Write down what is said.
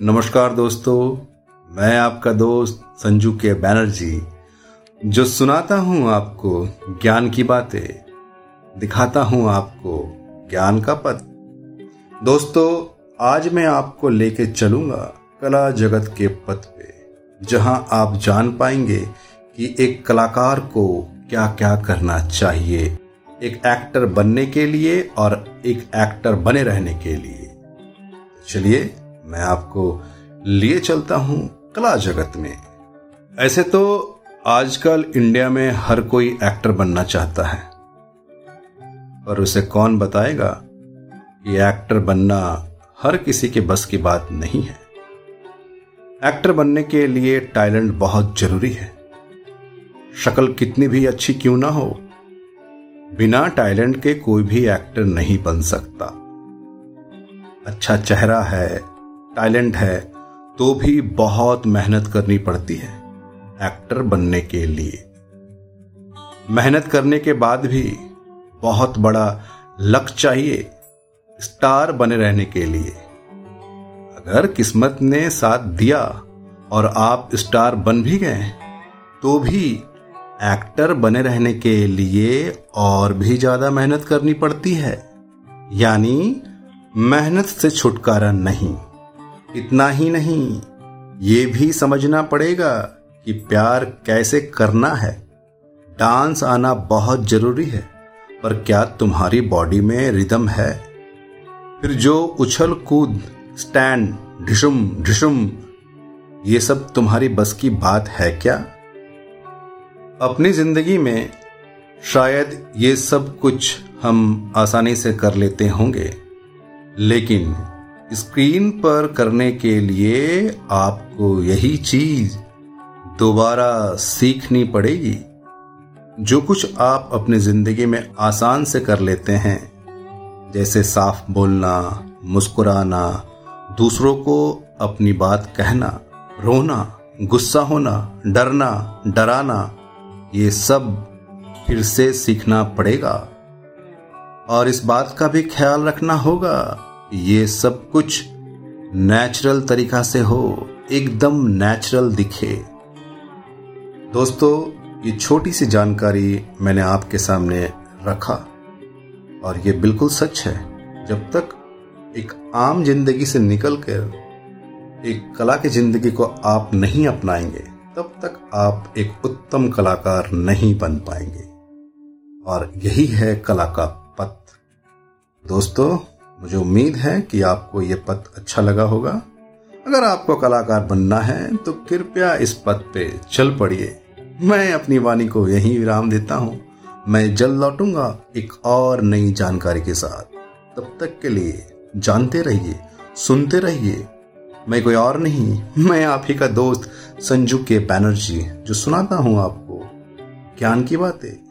नमस्कार दोस्तों, मैं आपका दोस्त संजू के बैनर्जी जो सुनाता हूँ आपको ज्ञान की बातें, दिखाता हूँ आपको ज्ञान का पथ दोस्तों, आज मैं आपको लेके चलूँगा कला जगत के पथ पे, जहाँ आप जान पाएँगे कि एक कलाकार को क्या क्या करना चाहिए, एक एक्टर बनने के लिए और एक एक्टर बने रहने के लिए। चलिए मैं आपको लिए चलता हूँ कला जगत में। ऐसे तो आजकल इंडिया में हर कोई एक्टर बनना चाहता है। पर उसे कौन बताएगा कि एक्टर बनना हर किसी के बस की बात नहीं है। एक्टर बनने के लिए टैलेंट बहुत ज़रूरी है। शक्ल कितनी भी अच्छी क्यों ना हो, बिना टैलेंट के कोई भी एक्टर नहीं बन सकता। अच्छा चेहरा है टैलेंट है तो भी बहुत मेहनत करनी पड़ती है एक्टर बनने के लिए। मेहनत करने के बाद भी बहुत बड़ा लक चाहिए स्टार बने रहने के लिए। अगर किस्मत ने साथ दिया और आप स्टार बन भी गए तो भी एक्टर बने रहने के लिए और भी ज़्यादा मेहनत करनी पड़ती है। यानी मेहनत से छुटकारा नहीं। इतना ही नहीं, ये भी समझना पड़ेगा कि प्यार कैसे करना है। डांस आना बहुत ज़रूरी है, पर क्या तुम्हारी बॉडी में रिदम है? फिर जो उछल कूद, स्टैंड, ढिशुम ढिशुम, ये सब तुम्हारी बस की बात है क्या? अपनी ज़िंदगी में शायद ये सब कुछ हम आसानी से कर लेते होंगे, लेकिन स्क्रीन पर करने के लिए आपको यही चीज़ दोबारा सीखनी पड़ेगी। जो कुछ आप अपनी ज़िंदगी में आसान से कर लेते हैं, जैसे साफ़ बोलना, मुस्कुराना, दूसरों को अपनी बात कहना, रोना, गुस्सा होना, डरना, डराना, ये सब फिर से सीखना पड़ेगा। और इस बात का भी ख्याल रखना होगा ये सब कुछ नेचुरल तरीका से हो, एकदम नेचुरल दिखे। दोस्तों, ये छोटी सी जानकारी मैंने आपके सामने रखा, और ये बिल्कुल सच है। जब तक एक आम ज़िंदगी से निकल कर एक कला की ज़िंदगी को आप नहीं अपनाएँगे, तब तक आप एक उत्तम कलाकार नहीं बन पाएँगे। और यही है कला का पथ। दोस्तों मुझे उम्मीद है कि आपको ये पद अच्छा लगा होगा। अगर आपको कलाकार बनना है तो कृपया इस पथ पे चल पड़िए। मैं अपनी वाणी को यहीं विराम देता हूँ। मैं जल्द लौटूँगा एक और नई जानकारी के साथ। तब तक के लिए जानते रहिए, सुनते रहिए। मैं कोई और नहीं, मैं आप ही का दोस्त संजू के बैनर्जी, जो सुनाता हूँ आपको ज्ञान की बातें।